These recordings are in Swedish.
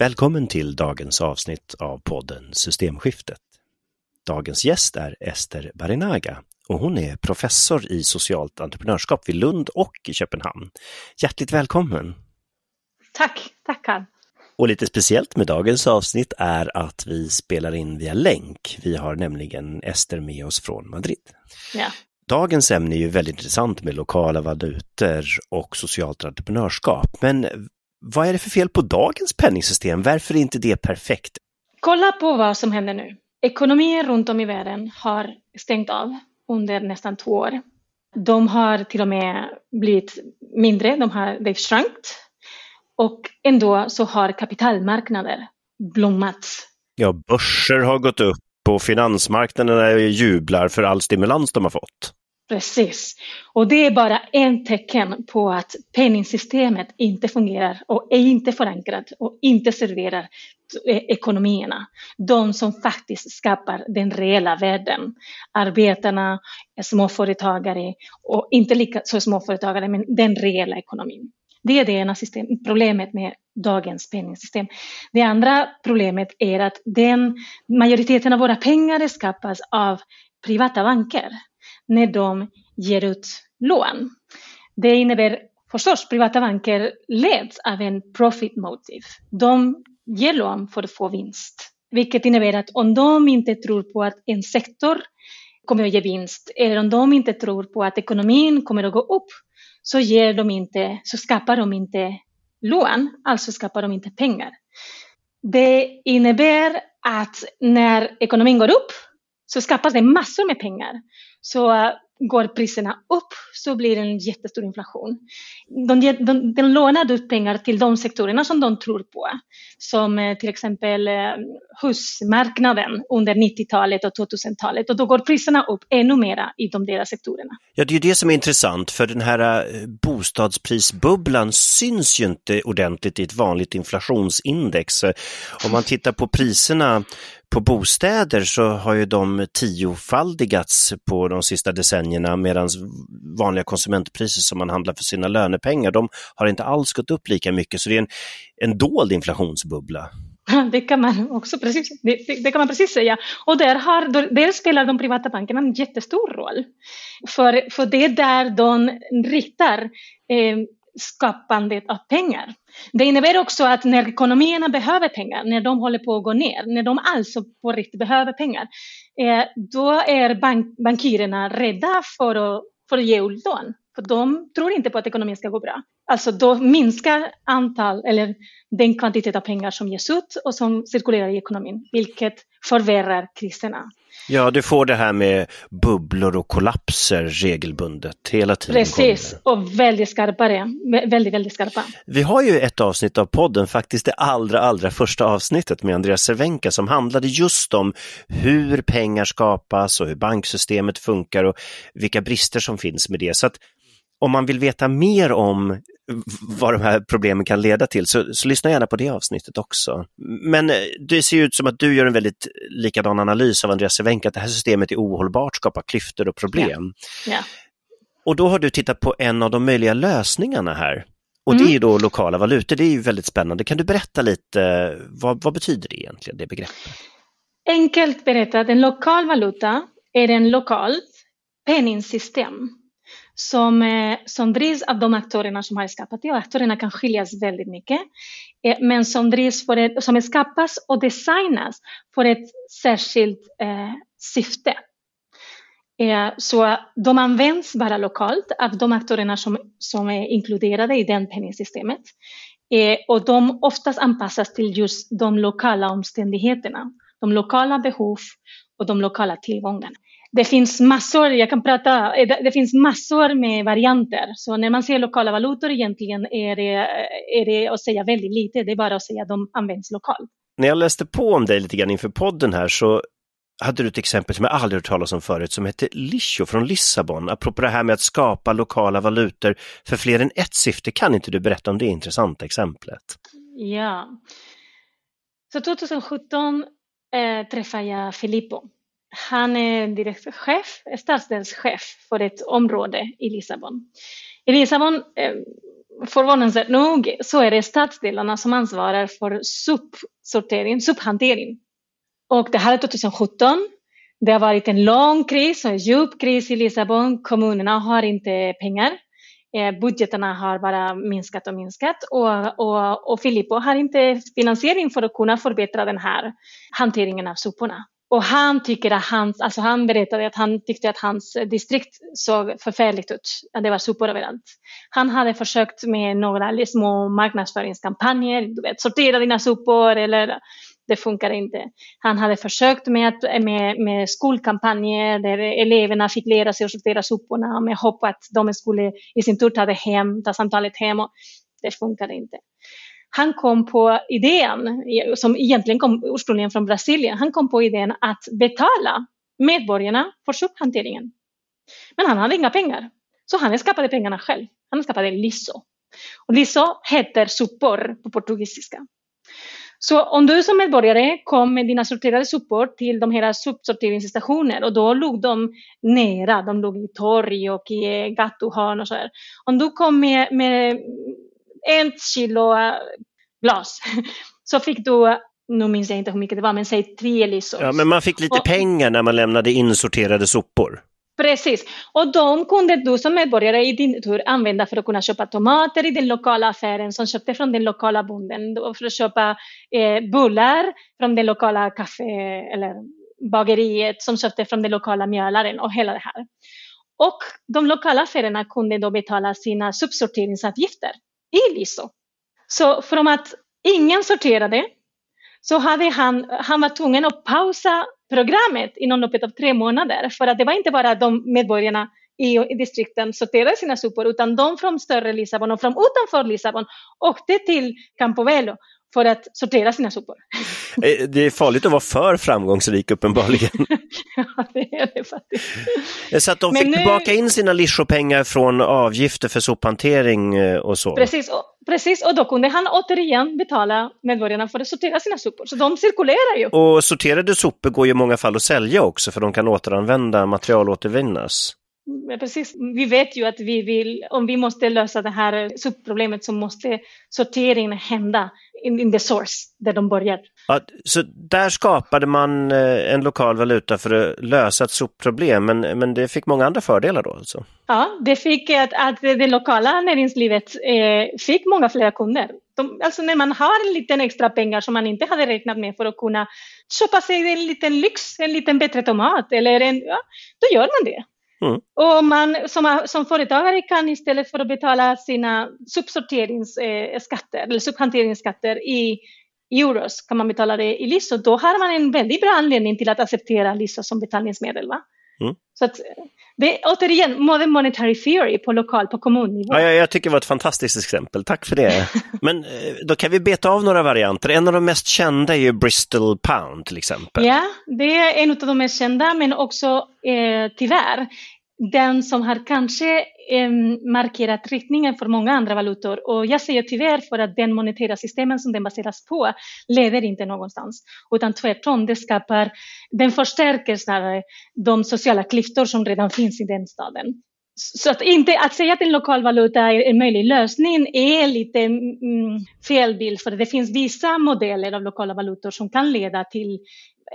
Välkommen till dagens avsnitt av podden Systemskiftet. Dagens gäst är Ester Barinaga och hon är professor i socialt entreprenörskap vid Lund och Köpenhamn. Hjärtligt välkommen! Tack, tackar! Och lite speciellt med dagens avsnitt är att vi spelar in via länk. Vi har nämligen Ester med oss från Madrid. Ja. Dagens ämne är ju väldigt intressant med lokala valutor och socialt entreprenörskap. Men vad är det för fel på dagens penningsystem? Varför är inte det perfekt? Kolla på vad som händer nu. Ekonomier runt om i världen har stängt av under nästan två år. De har till och med blivit mindre, de har they've shrunk. Och ändå så har kapitalmarknader blommat. Ja, börser har gått upp och finansmarknaderna jublar för all stimulans de har fått. Precis. Och det är bara en tecken på att penningsystemet inte fungerar och är inte förankrat och inte serverar e-, ekonomierna. De som faktiskt skapar den reella världen. Arbetarna, småföretagare och inte lika så småföretagare men den reella ekonomin. Det är det ena system, problemet med dagens penningsystem. Det andra problemet är att den majoriteten av våra pengar skapas av privata banker när de ger ut lån. Det innebär förstås, privata banker leds av en profit motive. De ger lån för att få vinst, vilket innebär att om de inte tror på att en sektor kommer att ge vinst eller om de inte tror på att ekonomin kommer att gå upp så, ger de inte, så skapar de inte lån, alltså skapar de inte pengar. Det innebär att när ekonomin går upp så skapas det massor med pengar. Så eh, går priserna upp så blir det en jättestor inflation. De, de, de lånar ut pengar till de sektorerna som de tror på, som eh, till exempel eh, husmarknaden under 90-talet och 2000-talet och då går priserna upp ännu mera i de deras sektorerna. Ja, det är ju det som är intressant för den här bostadsprisbubblan syns ju inte ordentligt i ett vanligt inflationsindex. Om man tittar på priserna på bostäder så har ju de tiofaldigats på de sista decennierna medan vanliga konsumentpriser som man handlar för sina lönepengar, de har inte alls gått upp lika mycket. Så det är en, en dold inflationsbubbla. Det kan man också precis, det, det, kan man precis säga. Och där, har, där spelar de privata bankerna en jättestor roll. För, för det är där de riktar eh, skapandet av pengar. Det innebär också att när ekonomierna behöver pengar, när de håller på att gå ner, när de alltså på riktigt behöver pengar, eh, då är bank, bankirerna rädda för att, för att ge ut lån. För de tror inte på att ekonomin ska gå bra. Alltså då minskar antal, eller den kvantitet av pengar som ges ut och som cirkulerar i ekonomin, vilket förvärrar kriserna. Ja, du får det här med bubblor och kollapser regelbundet hela tiden. Precis, och väldigt skarpare. Väldigt, väldigt skarpa. Vi har ju ett avsnitt av podden, faktiskt det allra, allra första avsnittet med Andreas Cervenka som handlade just om hur pengar skapas och hur banksystemet funkar och vilka brister som finns med det. Så att om man vill veta mer om vad de här problemen kan leda till, så, så lyssna gärna på det avsnittet också. Men eh, det ser ut som att du gör en väldigt likadan analys av Andreas Cervenka, att det här systemet är ohållbart, skapar klyftor och problem. Ja. Ja. Och då har du tittat på en av de möjliga lösningarna här. Och det är mm. då lokala valutor, det är ju väldigt spännande. Kan du berätta lite, vad, vad betyder det egentligen, det begreppet? Enkelt berättat, en lokal valuta är en lokalt penningsystem som, eh, som drivs av de aktörerna som har skapat det och aktörerna kan skiljas väldigt mycket. Eh, men som drivs för ett, som skapas och designas för ett särskilt eh, syfte. Eh, så de används bara lokalt av de aktörerna som, som är inkluderade i det penningsystemet. Eh, och de oftast anpassas till just de lokala omständigheterna, de lokala behov och de lokala tillgångarna det finns massor, jag kan prata, det finns massor med varianter. Så när man ser lokala valutor egentligen är det, är det att säga väldigt lite, det är bara att säga att de används lokalt. När jag läste på om dig lite grann inför podden här så hade du ett exempel som jag aldrig hört talas om förut som hette Lisho från Lissabon. Apropå det här med att skapa lokala valutor för fler än ett syfte, kan inte du berätta om det intressanta exemplet? Ja. Så 2017 eh, träffade jag Filippo han är direkt chef, stadsdelschef för ett område i Lissabon. I Lissabon, eh, förvånansvärt nog så är det stadsdelarna som ansvarar för sopsortering, sophantering. Och det här är 2017. Det har varit en lång kris, en djup kris i Lissabon. Kommunerna har inte pengar. Eh, Budgeterna har bara minskat och minskat och, och, och Filippo har inte finansiering för att kunna förbättra den här hanteringen av soporna. Och han tycker att hans, alltså han berättade att han tyckte att hans distrikt såg förfärligt ut, att det var sopor överallt. Han hade försökt med några små marknadsföringskampanjer, du vet, sortera dina sopor eller det funkar inte. Han hade försökt med, med, med skolkampanjer där eleverna fick lära sig att sortera soporna med hopp att de skulle i sin tur ta det hem, ta samtalet hem. Och det funkade inte. Han kom på idén, som egentligen kom ursprungligen från Brasilien, han kom på idén att betala medborgarna för sophanteringen. Men han hade inga pengar, så han skapade pengarna själv. Han skapade Liso. Och Liso heter sopor på portugisiska. Så om du som medborgare kom med dina sorterade sopor till de här sopsorteringsstationerna och då låg de nära, de låg i torg och i gatuhörn och så här. Om du kom med, med en kilo glas så fick du nu minns jag inte hur mycket det var, men säg tre lisor. Ja, men man fick lite och, pengar när man lämnade insorterade sopor. Precis, och de kunde du som medborgare i din tur använda för att kunna köpa tomater i den lokala affären som köpte från den lokala bonden, för att köpa eh, bullar från den lokala kaffe eller bageriet som köpte från den lokala mjölaren och hela det här. Och de lokala affärerna kunde då betala sina subsorteringsavgifter i LISO. Så från att ingen sorterade så hade han, han var tvungen att pausa programmet inom loppet av tre månader. För att det var inte bara de medborgarna i, i distrikten sorterade sina sopor, utan de från större Lissabon och från utanför Lissabon åkte till Campovelo för att sortera sina sopor. Eh, det är farligt att vara för framgångsrik uppenbarligen. ja, det är det faktiskt. Så att de fick nu... tillbaka in sina lishopengar från avgifter för sophantering eh, och så? Precis, och, precis, och då kunde han återigen betala medborgarna för att sortera sina sopor. Så de cirkulerar ju. Och sorterade sopor går ju i många fall att sälja också för de kan återanvända, material återvinnas. Precis. Vi vet ju att vi vill, om vi måste lösa det här subproblemet så måste sorteringen hända in, in the source, där de börjar. Ja, så där skapade man eh, en lokal valuta för att lösa ett sopproblem, men, men det fick många andra fördelar då alltså? Ja, det fick att, att det lokala näringslivet eh, fick många fler kunder. De, alltså när man har en liten extra pengar som man inte hade räknat med för att kunna köpa sig en liten lyx, en liten bättre tomat eller en, ja, då gör man det. Mm. Och man som, som företagare kan istället för att betala sina subsorteringsskatter eh, eller subhanteringsskatter i euros kan man betala det i Liso. Då har man en väldigt bra anledning till att acceptera Liso som betalningsmedel. Va? Mm. Så att, det är återigen modern monetary theory på lokal, på kommunnivå. Ja, jag tycker det var ett fantastiskt exempel, tack för det. Men eh, då kan vi beta av några varianter. En av de mest kända är ju Bristol Pound till exempel. Ja, det är en av de mest kända, men också eh, tyvärr den som har kanske eh, markerat riktningen för många andra valutor. Och jag säger tyvärr för att den monetära systemen som den baseras på leder inte någonstans, utan tvärtom, det skapar, den förstärker snarare de sociala klyftor som redan finns i den staden. Så att, inte, att säga att en lokal valuta är en möjlig lösning är lite mm, mm fel bild, för det finns vissa modeller av lokala valutor som kan leda till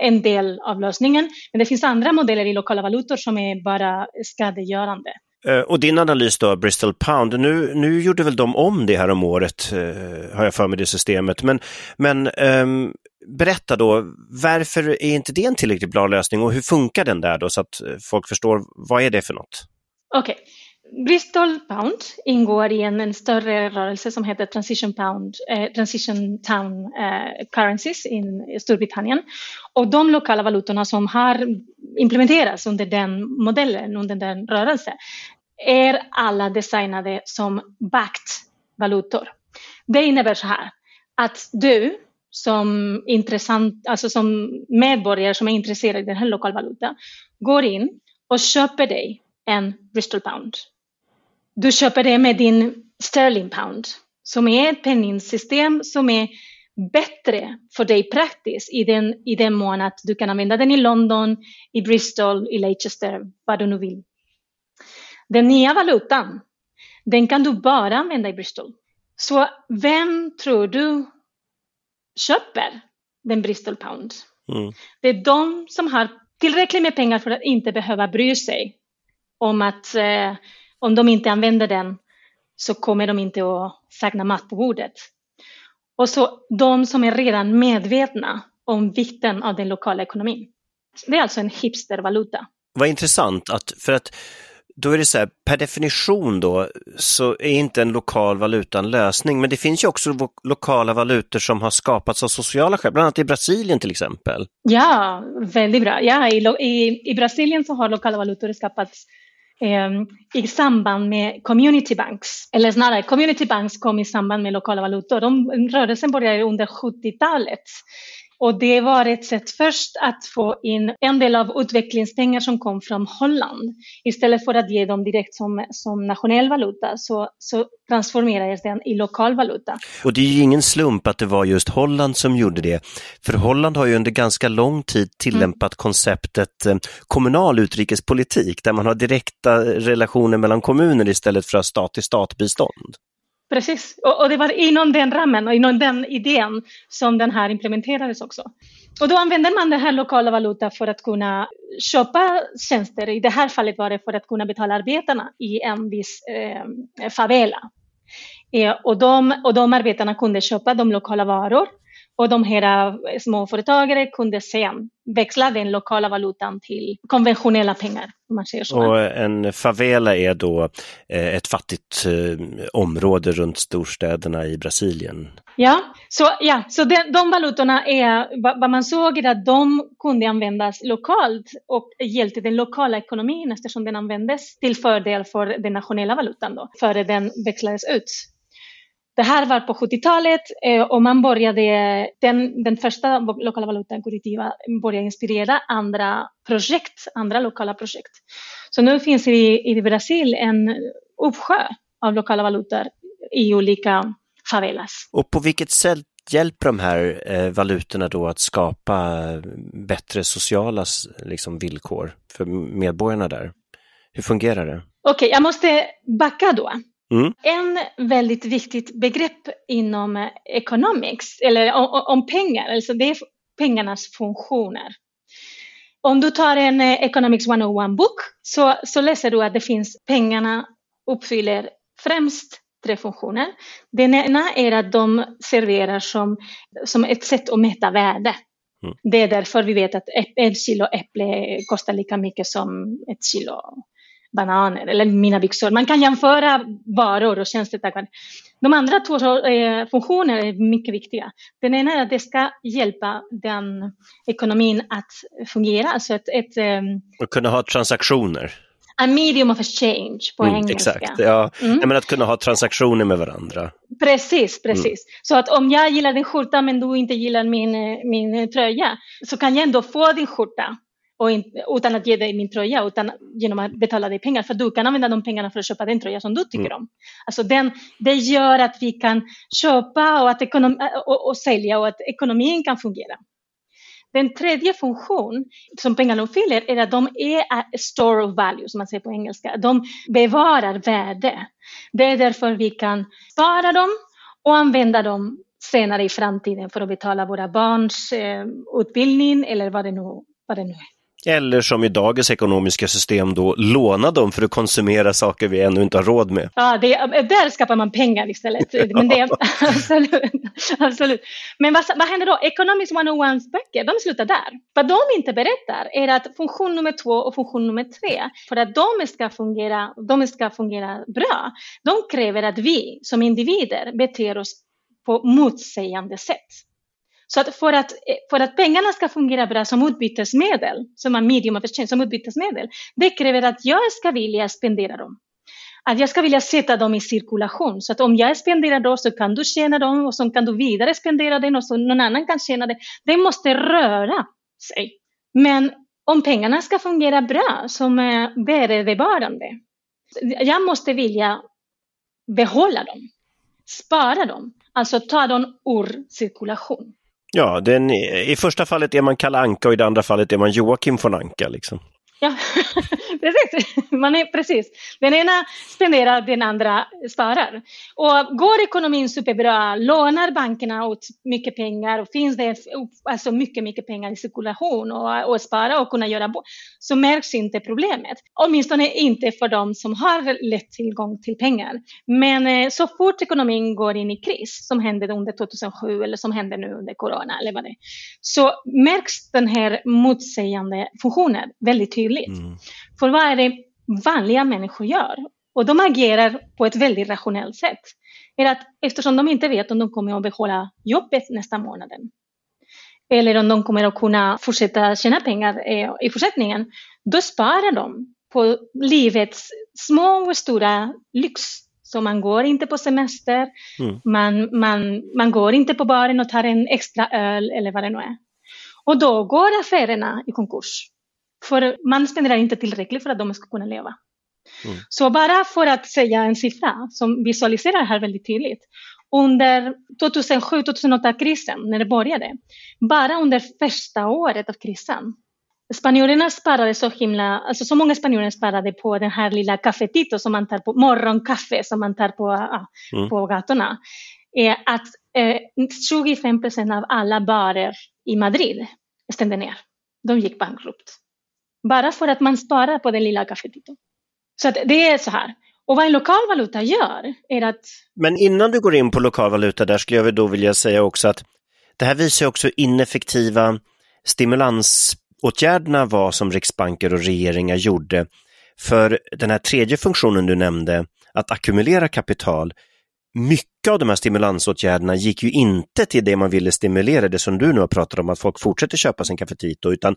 en del av lösningen. Men det finns andra modeller i lokala valutor som är bara skadegörande. Eh, och din analys då, Bristol Pound, nu, nu gjorde väl de om det här om året, eh, har jag för mig det systemet. Men, men um, berätta då, varför är inte det en tillräckligt bra lösning och hur funkar den där då så att folk förstår vad är det för något? Okej, okay. Bristol Pound ingår i en, en, större rörelse som heter Transition, Pound, eh, Transition Town eh, Currencies i Storbritannien. Och de lokala valutorna som har implementerats under den modellen, under den rörelsen, är alla designade som backed valutor. Det innebär så här att du som, intressant, alltså som medborgare som är intresserad av den här lokalvalutan går in och köper dig en Bristol Pound du köper det med din sterling pound som är ett penningsystem som är bättre för dig praktiskt i den, i den mån att du kan använda den i London, i Bristol, i Leicester, vad du nu vill. Den nya valutan, den kan du bara använda i Bristol. Så vem tror du köper den Bristol Pound? Mm. Det är de som har tillräckligt med pengar för att inte behöva bry sig om att eh, om de inte använder den så kommer de inte att sakna mat på bordet. Och så de som är redan medvetna om vikten av den lokala ekonomin. Det är alltså en hipstervaluta. Vad intressant, att, för att då är det så här, per definition då så är inte en lokal valuta en lösning, men det finns ju också lokala valutor som har skapats av sociala skäl, bland annat i Brasilien till exempel. Ja, väldigt bra. Ja, i, i, i Brasilien så har lokala valutor skapats Ehm, i samband med community banks, eller snarare community banks kom i samband med lokala valutor. De, rörelsen började under 70-talet och det var ett sätt först att få in en del av utvecklingspengar som kom från Holland. Istället för att ge dem direkt som, som nationell valuta så, så transformerades den i lokal valuta. Och det är ju ingen slump att det var just Holland som gjorde det. För Holland har ju under ganska lång tid tillämpat mm. konceptet eh, kommunal utrikespolitik där man har direkta relationer mellan kommuner istället för stat till stat-bistånd. Precis, och, och, det var inom den ramen och inom den idén som den här implementerades också. Och då använder man den här lokala valutan för att kunna köpa tjänster. I det här fallet var det för att kunna betala arbetarna i en viss eh, favela. Eh, och, de, och de arbetarna kunde köpa de lokala varor och de här småföretagare kunde sen växla den lokala valutan till konventionella pengar. Om man säger så. Och en favela är då eh, ett fattigt eh, område runt storstäderna i Brasilien? Ja, så, ja, så de, de valutorna är, vad man såg är att de kunde användas lokalt och hjälpte den lokala ekonomin eftersom den användes till fördel för den nationella valutan då, före den växlades ut. Det här var på 70-talet eh, och man började, den, den första lokala valutan, Curitiba, började inspirera andra projekt, andra lokala projekt. Så nu finns det i, i Brasil en uppsjö av lokala valutor i olika favelas. Och på vilket sätt hjälper de här eh, valutorna då att skapa bättre sociala liksom, villkor för medborgarna där? Hur fungerar det? Okej, okay, jag måste backa då. Mm. En väldigt viktigt begrepp inom economics, eller om, om, pengar, alltså det är pengarnas funktioner. Om du tar en eh, Economics 101-bok så, så läser du att det finns pengarna uppfyller främst tre funktioner. Den ena är att de serverar som, som ett sätt att mäta värde. Mm. Det är därför vi vet att ett kilo äpple kostar lika mycket som ett kilo bananer eller mina byxor. Man kan jämföra varor och tjänster tack vare De andra två eh, funktionerna är mycket viktiga. Den ena är att det ska hjälpa den ekonomin att fungera. Alltså ett, ett, eh, att kunna ha transaktioner. A medium of exchange på mm, engelska. Exakt, ja. Mm. Men att kunna ha transaktioner med varandra. Precis, precis. Mm. Så att om jag gillar din skjorta men du inte gillar min, eh, min tröja så kan jag ändå få din skjorta och in, utan att ge dig min tröja, utan genom att betala dig pengar. För du kan använda de pengarna för att köpa den tröja som du tycker mm. om. Alltså den, det gör att vi kan köpa och, att ekonom, och, och sälja och att ekonomin kan fungera. Den tredje funktion som pengarna uppfyller är att de är a store of value, som man säger på engelska. De bevarar värde. Det är därför vi kan spara dem och använda dem senare i framtiden för att betala våra barns eh, utbildning eller vad det nu, vad det nu är. Eller som i dagens ekonomiska system då, låna dem för att konsumera saker vi ännu inte har råd med. Ja, det, där skapar man pengar istället. Men det, absolut, absolut. Men vad, vad händer då? Economics 101 böcker, de slutar där. Vad de inte berättar är att funktion nummer två och funktion nummer tre, för att de ska fungera, de ska fungera bra, de kräver att vi som individer beter oss på motsägande sätt. Så att för, att eh, för att pengarna ska fungera bra som utbytesmedel, som en medium of exchange, som utbytesmedel, det kräver att jag ska vilja spendera dem. Att jag ska vilja sätta dem i cirkulation. Så att om jag spenderar dem så kan du tjäna dem och så kan du vidare spendera dem och så någon annan kan tjäna det. Det måste röra sig. Men om pengarna ska fungera bra som eh, värdebevarande, jag måste vilja behålla dem, spara dem, alltså ta dem ur cirkulation. Ja, den, i första fallet är man Kalle Anka och i det andra fallet är man Joakim von Anka. Liksom. Ja, precis. Man är, precis. Den ena spenderar, den andra sparar. Och går ekonomin superbra, lånar bankerna ut mycket pengar och finns det alltså mycket, mycket pengar i cirkulation och, och spara och kunna göra så märks inte problemet. Åtminstone inte för de som har lätt tillgång till pengar. Men eh, så fort ekonomin går in i kris, som hände under 2007 eller som hände nu under corona eller vad det är, så märks den här motsägande funktionen väldigt tydligt tydligt. Mm. För vad är det vanliga människor gör? Och de agerar på ett väldigt rationellt sätt. Är att eftersom de inte vet om de kommer att behålla jobbet nästa månaden eller om de kommer att kunna fortsätta tjäna pengar eh, i fortsättningen, då sparar de på livets små och stora lyx. Så man går inte på semester, mm. man, man, man går inte på baren och tar en extra öl eller vad det nu är. Och då går affärerna i konkurs. För man spenderar inte tillräckligt för att de ska kunna leva. Mm. Så bara för att säga en siffra som visualiserar här väldigt tydligt. Under 2007-2008-krisen, när det började, bara under första året av krisen, spanjorerna sparade så himla, alltså så många spanjorer sparade på den här lilla kaffetito som man tar på, morgonkaffe som man tar på, ah, mm. på gatorna, är att eh, 25 procent av alla barer i Madrid stängde ner. De gick bankrupt. Bara för att man sparar på den lilla kaffetito. Så det är så här. Och vad en lokal valuta gör är att... Men innan du går in på lokal valuta där skulle jag då vilja säga också att det här visar också ineffektiva stimulansåtgärderna var som riksbanker och regeringar gjorde. För den här tredje funktionen du nämnde, att ackumulera kapital, mycket av de här stimulansåtgärderna gick ju inte till det man ville stimulera, det som du nu har pratat om, att folk fortsätter köpa sin kaffetito, utan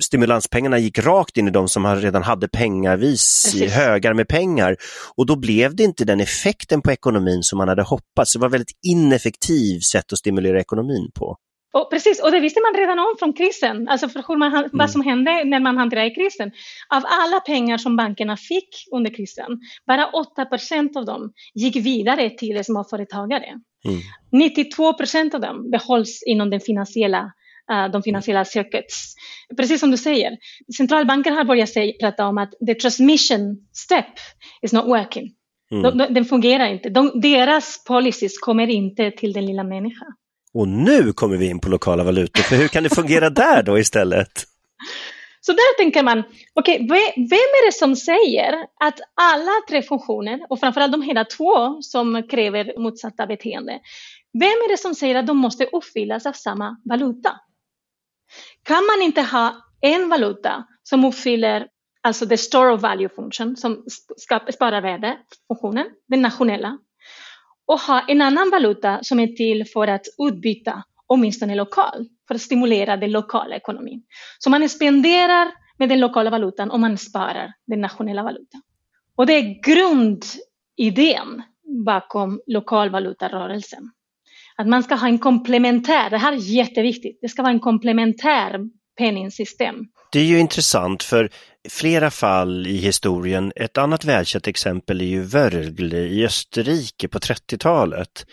stimulanspengarna gick rakt in i de som redan hade pengavis, Precis. högar med pengar. Och då blev det inte den effekten på ekonomin som man hade hoppats. Det var ett väldigt ineffektivt sätt att stimulera ekonomin på. Och precis, och det visste man redan om från krisen, alltså för man, mm. vad som hände när man hanterade krisen. Av alla pengar som bankerna fick under krisen, bara 8 procent av dem gick vidare till småföretagare. Mm. 92 procent av dem behålls inom den finansiella de finansiella circuits. Precis som du säger, centralbanker har börjat säga, prata om att the transmission step is not working. Mm. De, de, den fungerar inte. De, deras policies kommer inte till den lilla människan. Och nu kommer vi in på lokala valutor, för hur kan det fungera där då istället? Så där tänker man, okej, okay, vem är det som säger att alla tre funktioner, och framförallt de hela två som kräver motsatta beteende, vem är det som säger att de måste uppfyllas av samma valuta? Kan man inte ha en valuta som uppfyller alltså the store of value function, som sparar värde, funktionen, den nationella, och ha en annan valuta som är till för att utbyta åtminstone lokal, för att stimulera den lokala ekonomin. Så man spenderar med den lokala valutan och man sparar den nationella valutan. Och det är grundidén bakom lokalvalutarörelsen. Att man ska ha en komplementär, det här är jätteviktigt, det ska vara en komplementär penningsystem. Det är ju intressant för flera fall i historien, ett annat välkänt exempel är ju Wörgl i Österrike på 30-talet.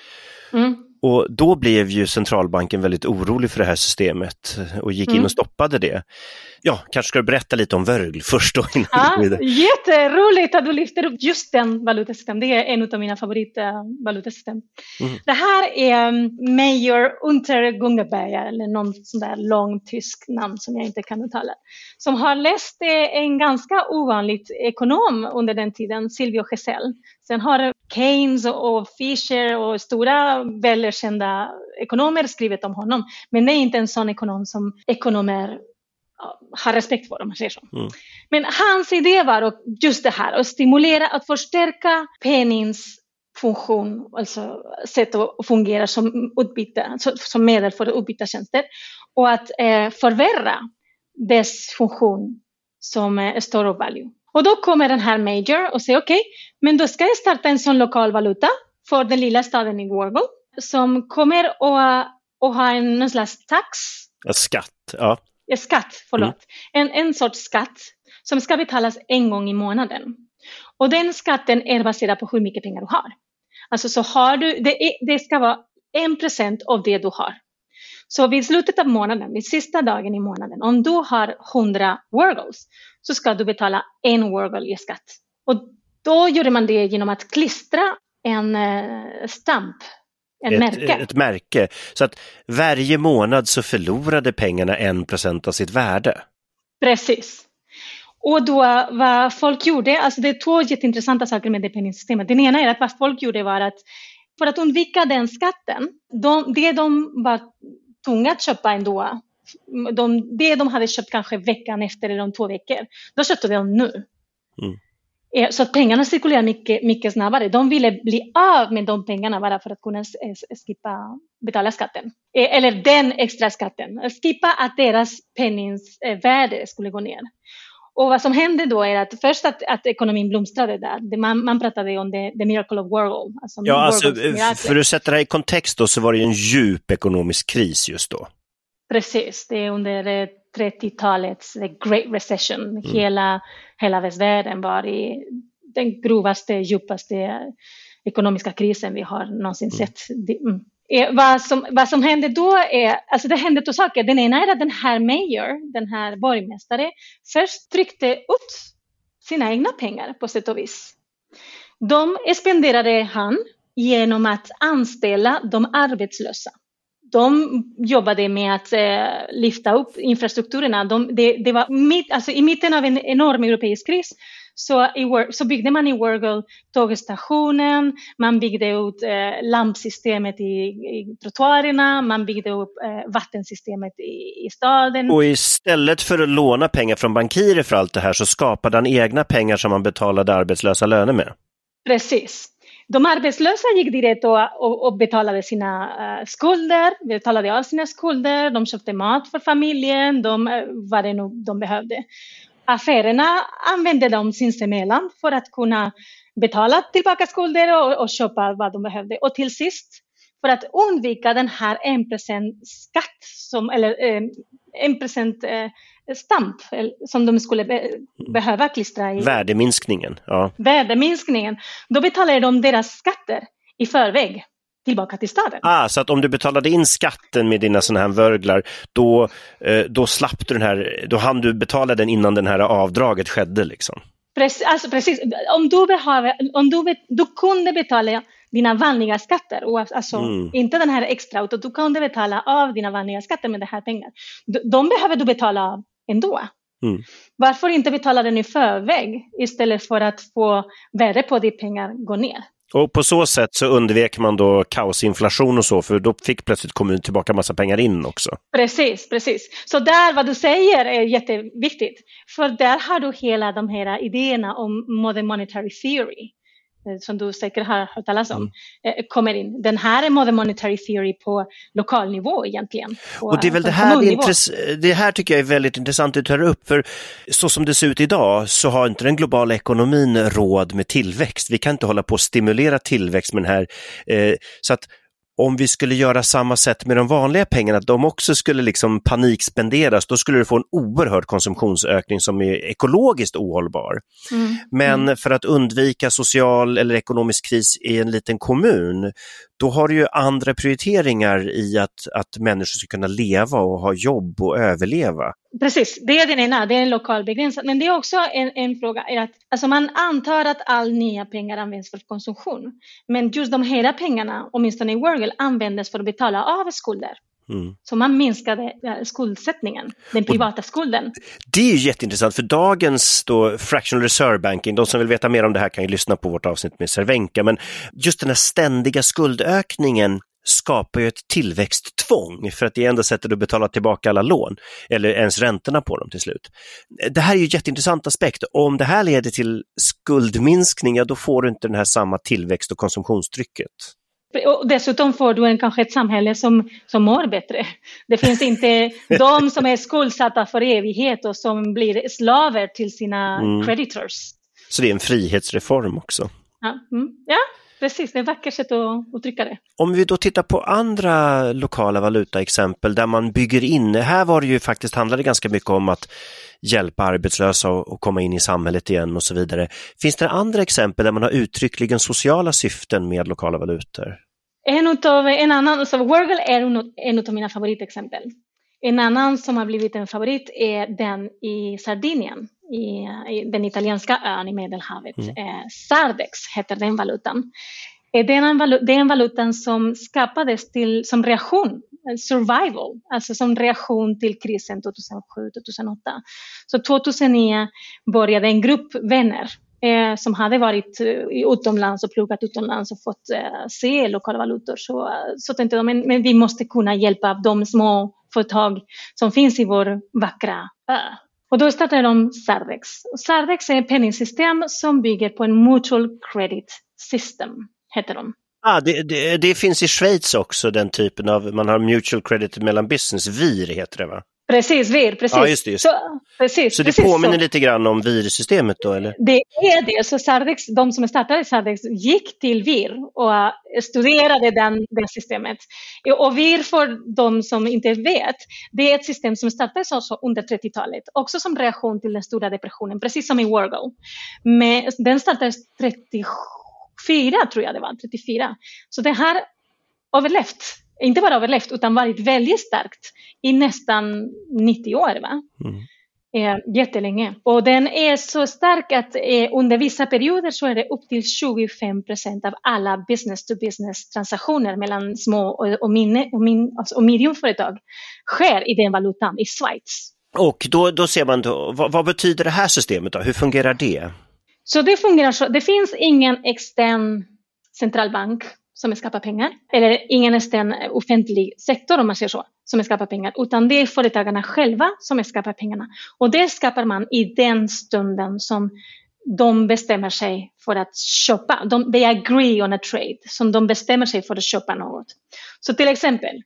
Mm. Och då blev ju centralbanken väldigt orolig för det här systemet och gick mm. in och stoppade det. Ja, kanske ska du berätta lite om Wörgl först då? Innan ja, jätteroligt att du lyfter upp just den valutasystem. Det är en av mina favoritvalutasystem. Mm. Det här är um, Major Untergungerberger, eller någon sån där lång tysk namn som jag inte kan uttala, som har läst en ganska ovanligt ekonom under den tiden, Silvio Gesell. Sen har Keynes och Fischer och stora välkända ekonomer skrivit om honom. Men det är inte en sån ekonom som ekonomer har respekt för, om man säger så. Mm. Men hans idé var just det här, att stimulera, att förstärka pennings funktion, alltså sätt att fungera som utbyte, som medel för att utbyta tjänster och att eh, förvärra dess funktion som eh, store of value. Och då kommer den här Major och säger okej, okay, men då ska jag starta en sån lokal valuta för den lilla staden i Wargle som kommer att, att ha en någon slags tax. En skatt, ja. En skatt, förlåt. Mm. En, en sorts skatt som ska betalas en gång i månaden. Och den skatten är baserad på hur mycket pengar du har. Alltså så har du, det, är, det ska vara en procent av det du har. Så vid slutet av månaden, vid sista dagen i månaden, om du har 100 Wurgles så ska du betala en Wurgle i skatt. Och då gjorde man det genom att klistra en eh, stamp, ett, märke. ett märke. Så att varje månad så förlorade pengarna en procent av sitt värde. Precis. Och då vad folk gjorde, alltså det är två jätteintressanta saker med det penningsystemet. Den ena är att vad folk gjorde var att för att undvika den skatten, de, det de var tvungna att köpa ändå, de, det de hade köpt kanske veckan efter eller om två veckor, då köpte de nu. Mm. Eh, Så att pengarna cirkulerar mycket, mycket snabbare. De ville bli av med de pengarna bara för att kunna s- skippa betala skatten. Eh, Eller den extra skatten. Skippa att deras pennings eh, värde skulle gå ner. Och vad som hände då är att först att, att ekonomin blomstrade där. Man, man pratade om the, the miracle of Whirl. Alltså Ja, alltså, för att sätta det här i kontext då så var det ju en djup ekonomisk kris just då. Precis, det är under eh, 30-talets the Great Recession. Hela, hela västvärlden var i den grovaste, djupaste ekonomiska krisen vi har någonsin sett. Det, mm. Eh, vad, som, vad som hände då är, alltså det hände två saker. Den ena är att den här mayor, den här borgmästare, först tryckte ut sina egna pengar på sätt och vis. De spenderade han genom att anställa de arbetslösa. De jobbade med att eh, lyfta upp infrastrukturerna. De, det, det var mitt, alltså I mitten av en enorm europeisk kris så, i, så byggde man i Wurgle tågstationen, man byggde ut eh, lampsystemet i, i trottoarerna, man byggde upp eh, vattensystemet i, i staden. Och istället för att låna pengar från bankirer för allt det här så skapade han egna pengar som han betalade arbetslösa löner med. Precis. De arbetslösa gick direkt och, och, och betalade sina uh, skulder, betalade av sina skulder, de köpte mat för familjen, de, uh, vad det nu de behövde. Affärerna använde dem sinsemellan för att kunna betala tillbaka skulder och, och köpa vad de behövde. Och till sist, för att undvika den här 1% skatt, som, eller eh, 1% eh, stamp eh, som de skulle be, behöva klistra i Värdeminskningen, ja. värdeminskningen, då betalade de deras skatter i förväg tillbaka till staden. Ah, så att om du betalade in skatten med dina sådana här vörglar, då, eh, då slapp du den här, då hann du betala den innan den här avdraget skedde liksom. Precis, alltså precis. Om du, behöver, om du, du kunde betala dina vanliga skatter, och alltså Mm. inte den här extra, utan du kunde betala av dina vanliga skatter med det här pengar. De, de behöver du betala av ändå. Mm. Varför inte betala den i förväg istället för att få värde på dina pengar gå ner? Och på så sätt så undvek man då kaosinflation och så, för då fick plötsligt kommunen tillbaka massa pengar in också. Precis, precis. Så där vad du säger är jätteviktigt. För där har du hela de här idéerna om modern monetary theory som du säkert har hört talas om, eh, kommer in. Den här är modern monetary theory på lokal nivå egentligen. På, Och det är väl det här, det här tycker jag är väldigt intressant att du tar upp, för så som det ser ut idag så har inte den globala ekonomin råd med tillväxt. Vi kan inte hålla på att stimulera tillväxt med den här, eh, så att om vi skulle göra samma sätt med de vanliga pengarna, att de också skulle liksom panikspenderas, då skulle du få en oerhörd konsumtionsökning som är ekologiskt ohållbar. Mm. Men för att undvika social eller ekonomisk kris i en liten kommun, då har du ju andra prioriteringar i att, att människor ska kunna leva och ha jobb och överleva. Precis, det är den ena, det är en lokal begränsad. Men det är också en, en fråga, är att alltså man antar att all nya pengar används för konsumtion. Men just de här pengarna, åtminstone i Wurgle, användes för att betala av skulder. Mm. Så man minskade eh, skuldsättningen, den privata skulden. Det är jätteintressant för dagens då fractional reserve banking, de som vill veta mer om det här kan ju lyssna på vårt avsnitt med Cervenka, men just den här ständiga skuldökningen skapar ju ett tillväxttvång för att det är enda sättet att betala tillbaka alla lån eller ens räntorna på dem till slut. Det här är ju jätteintressant aspekt. Om det här leder till skuldminskning, ja, då får du inte den här samma tillväxt och konsumtionstrycket. Och dessutom får du en, kanske ett samhälle som, som mår bättre. Det finns inte de som är skuldsatta för evighet och som blir slaver till sina Mm. creditors. Så det är en frihetsreform också. Ja, mm. ja precis. Det är ett vackert sätt att uttrycka det. Om vi då tittar på andra lokala valutaexempel där man bygger in, här var det ju faktiskt, handlade ganska mycket om att hjälpa arbetslösa och komma in i samhället igen och så vidare. Finns det andra exempel där man har uttryckligen sociala syften med lokala valutor? En, utav, en annan, så Wordle är en av mina favoritexempel. En annan som har blivit en favorit är den i Sardinien, i, i den italienska ön i Medelhavet. Mm. Eh, Sardex heter den valutan. Eh, det är, en valuta, det är en valutan som skapades till, som reaktion, survival, alltså som reaktion till krisen 2007-2008. Så 2009 började en grupp vänner eh, som hade varit eh, utomlands och pluggat utomlands och fått eh, se lokala valutor så, så tänkte de men, men vi måste kunna hjälpa de små företag som finns i vår vackra ö. Och då startade de Sardex. Sardex är ett penningsystem som bygger på en mutual credit system, heter de. Ah, det, det, det, finns i Schweiz också den typen av, man har mutual credit mellan business, VIR heter det va? Precis, VIR, precis. Ja, just det, just. Så, precis, så det precis påminner så. lite grann om VIR-systemet då eller? Det är det, så Sardex, de som startade Sardex gick till VIR och eh, studerade den, det systemet. Och VIR, för de som inte vet, det är ett system som startades också under 30-talet, också som reaktion till den stora depressionen, precis som i Wargo. Men den startades 37 34 tror jag det var, 34. Så det har överlevt, inte bara överlevt utan varit väldigt starkt i nästan 90 år. Va? Mm. Eh, jättelänge. Och den är så stark att eh, under vissa perioder så är det upp till 25 procent av alla business to business transaktioner mellan små och, och, minne, och, min, alltså, och mediumföretag sker i den valutan i Schweiz. Och då, då ser man, då, vad, vad betyder det här systemet då? Hur fungerar det? Så det fungerar så. Det finns ingen extern centralbank som skapar pengar eller ingen extern offentlig sektor om man säger så som skapar pengar utan det är företagarna själva som skapar pengarna och det skapar man i den stunden som de bestämmer sig för att köpa. De, they agree on a trade, som de bestämmer sig för att köpa något. Så till exempel,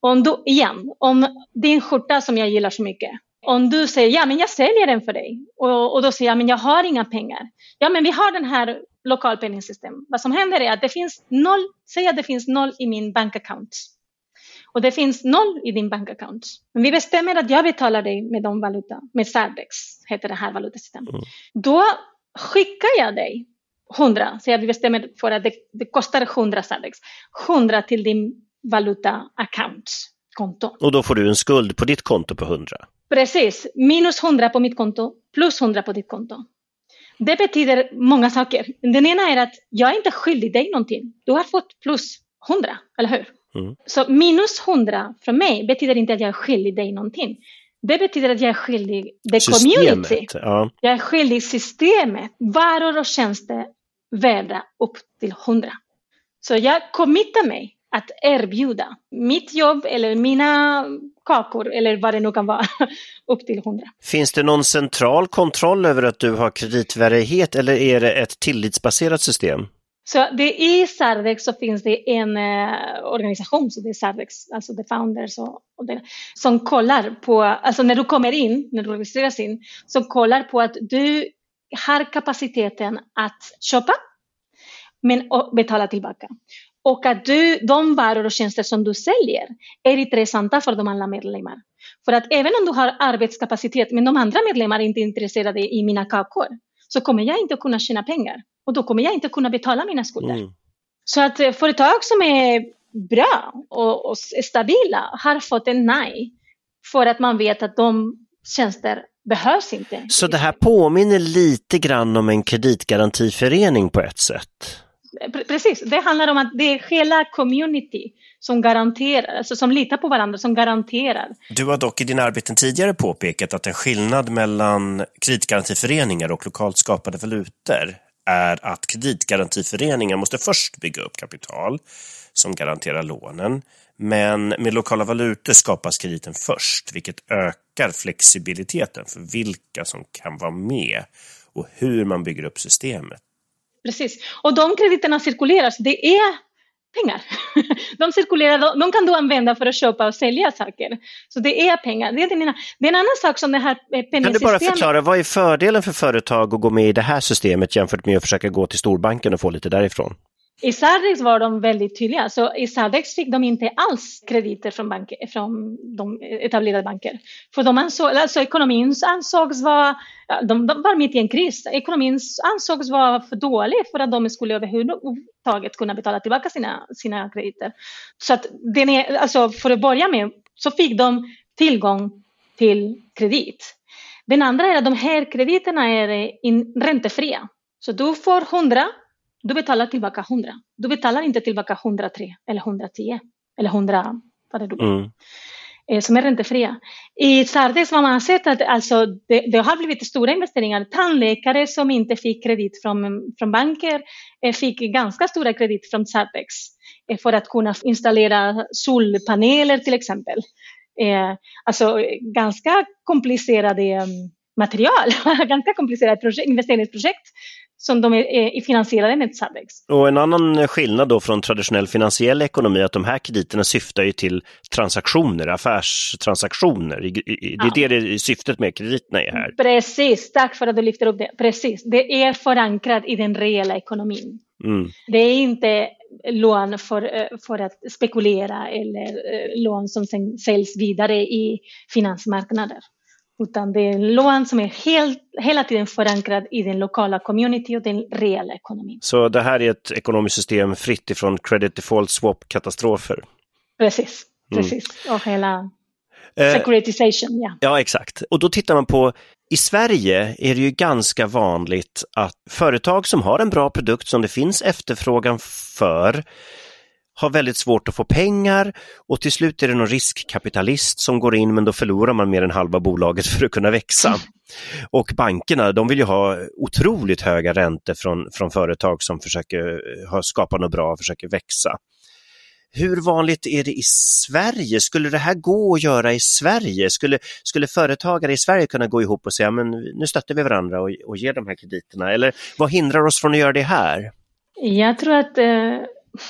om du, igen, om din skjorta som jag gillar så mycket, om du säger ja men jag säljer den för dig och, och då säger jag men jag har inga pengar. Ja men vi har den här lokalpenningssystem. Vad som händer är att det finns noll, säg att det finns noll i min bankaccount. Och det finns noll i din bankaccount. Men vi bestämmer att jag betalar dig med de valuta, med Sardex, heter det här valutasystemet. Mm. Då skickar jag dig 100, säg att vi bestämmer för att det, det kostar 100 Sardex, 100 till din valuta-account, konto. Och då får du en skuld på ditt konto på 100? Precis, minus 100 på mitt konto, plus 100 på ditt konto. Det betyder många saker. Den ena är att jag är inte skyldig dig någonting. Du har fått plus 100, eller hur? Mm. Så minus 100 från mig betyder inte att jag är skyldig dig någonting. Det betyder att jag är skyldig the systemet, community. Ja. Jag är skyldig systemet, varor och tjänster värda upp till 100. Så jag committar mig att erbjuda mitt jobb eller mina kakor eller vad det nu kan vara upp till 100. Finns det någon central kontroll över att du har kreditvärdighet eller är det ett tillitsbaserat system? Så det, I Sardex så finns det en eh, organisation, så det är Sardex, alltså the founders och, och det, som kollar på, alltså när du kommer in, när du registreras in, som kollar på att du har kapaciteten att köpa men betala tillbaka och att du, de varor och tjänster som du säljer är intressanta för de andra medlemmar. För att även om du har arbetskapacitet men de andra medlemmarna är inte intresserade i mina kakor så kommer jag inte kunna tjäna pengar och då kommer jag inte kunna betala mina skulder. Mm. Så att eh, företag som är bra och, och stabila har fått en nej för att man vet att de tjänster behövs inte. Så det här påminner lite grann om en kreditgarantiförening på ett sätt? Precis, det handlar om att det är hela community som garanterar, alltså som litar på varandra, som garanterar. Du har dock i dina arbeten tidigare påpekat att en skillnad mellan kreditgarantiföreningar och lokalt skapade valutor är att kreditgarantiföreningar måste först bygga upp kapital som garanterar lånen. Men med lokala valutor skapas krediten först, vilket ökar flexibiliteten för vilka som kan vara med och hur man bygger upp systemet. Precis. Och de krediterna cirkulerar, så det är pengar. De cirkulerar, de kan du använda för att köpa och sälja saker. Så det är pengar. Det är, den ena. Det är en annan sak som det här eh, penningsystemet... Kan du bara förklara, vad är fördelen för företag att gå med i det här systemet jämfört med att försöka gå till storbanken och få lite därifrån? I Sardex var de väldigt tydliga. Så I Sardex fick de inte alls krediter från, bank, från de etablerade banker. För de ansåg, alltså ekonomin ansågs vara, de, de var mitt i en kris. Ekonomin ansågs vara för dålig för att de skulle överhuvudtaget kunna betala tillbaka sina, sina krediter. Så att den är, alltså för att börja med så fick de tillgång till kredit. Den andra är att de här krediterna är in, räntefria. Så du får 100 du betalar tillbaka 100. Du betalar inte tillbaka 103 eller 110 eller 100, vad det då mm. Eh, som är räntefria. I Sardes har man sett att alltså, det, det, har blivit stora investeringar. Tandläkare som inte fick kredit från, från banker eh, fick ganska stora kredit från Sardex eh, för att kunna installera solpaneler till exempel. Alltså ganska komplicerade material, ganska komplicerade projekt, investeringsprojekt som de är, är finansierade med Sabex. Och en annan skillnad då från traditionell finansiell ekonomi är att de här krediterna syftar ju till transaktioner, affärstransaktioner. Det är ja. det syftet med krediterna är här. Precis, tack för att du lyfter upp det. Precis, det är förankrat i den reella ekonomin. Mm. Det är inte lån för, för att spekulera eller eh, lån som sen säljs vidare i finansmarknader. Utan det är en lån som är helt, hela tiden förankrad i den lokala community och den reella ekonomin. Så det här är ett ekonomiskt system fritt ifrån credit default swap katastrofer? Precis, mm. precis. Mm. Och hela eh, securitization, ja. Ja, exakt. Och då tittar man på i Sverige är det ju ganska vanligt att företag som har en bra produkt som det finns efterfrågan för har väldigt svårt att få pengar och till slut är det någon riskkapitalist som går in men då förlorar man mer än halva bolaget för att kunna växa. Och bankerna, de vill ju ha otroligt höga räntor från, från företag som försöker eh, skapa något bra och försöker växa. Hur vanligt är det i Sverige? Skulle det här gå att göra i Sverige? Skulle, skulle företagare i Sverige kunna gå ihop och säga men nu stöttar vi varandra och, och ger de här krediterna? Eller vad hindrar oss från att göra det här? Jag tror att eh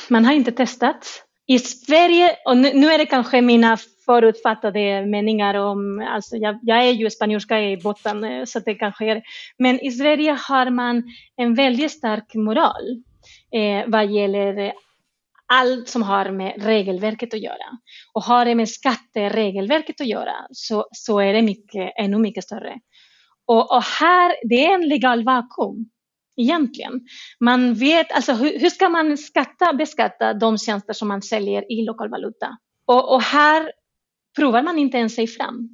man har inte testat. I Sverige, och nu, nu är det kanske mina förutfattade meningar om, alltså jag, jag är ju spanjorska i botten eh, så det kanske är, men i Sverige har man en väldigt stark moral eh, vad gäller allt som har med regelverket att göra. Och har det med skatteregelverket att göra så, så är det mycket, ännu mycket större. Och, och här, det är en legal vakuum egentligen. Man vet, alltså hur, hur, ska man skatta, beskatta de tjänster som man säljer i lokal valuta? Och, och här provar man inte ens sig fram.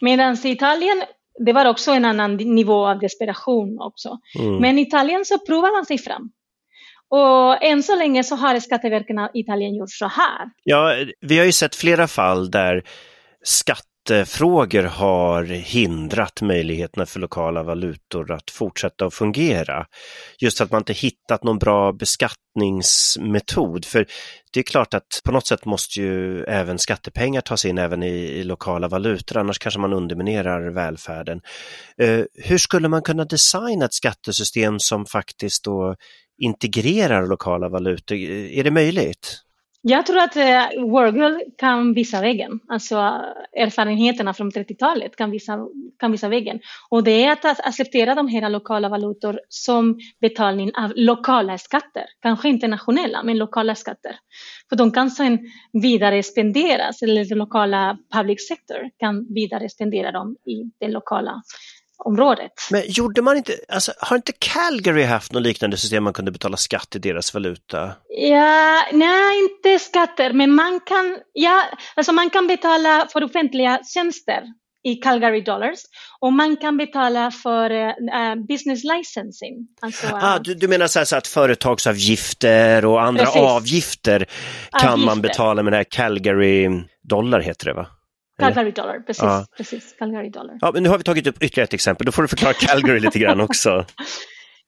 Medan i Italien, det var också en annan nivå av desperation också. Mm. Men i Italien så provar man sig fram. Och än så länge så har Skatteverket i Italien gjort så här. Ja, vi har ju sett flera fall där skatt skattefrågor har hindrat möjligheterna för lokala valutor att fortsätta att fungera. Just att man inte hittat någon bra beskattningsmetod. För det är klart att på något sätt måste ju även skattepengar tas in även i, i lokala valutor, annars kanske man underminerar välfärden. Eh, hur skulle man kunna designa ett skattesystem som faktiskt då integrerar lokala valutor? Är det möjligt? Jag tror att eh, Wargirl kan visa vägen. Alltså erfarenheterna från 30-talet kan visa, kan visa vägen. Och det är att acceptera de här lokala valutor som betalning av lokala skatter. Kanske inte nationella, men lokala skatter. För de kan sedan vidare spenderas, eller den lokala public sector kan vidare spendera dem i den lokala området. Men gjorde man inte, alltså, har inte Calgary haft något liknande system man kunde betala skatt i deras valuta? Ja, nej, inte skatter, men man kan, ja, alltså man kan betala för offentliga tjänster i Calgary dollars och man kan betala för uh, business licensing. Alltså, ah, du, du menar så, här, så att företagsavgifter och andra precis. avgifter kan avgifter. man betala med det här Calgary dollar heter det va? Calgary Dollar, precis. Ja. precis Calgary Dollar. Ja, men nu har vi tagit upp ytterligare ett exempel, då får du förklara Calgary lite grann också.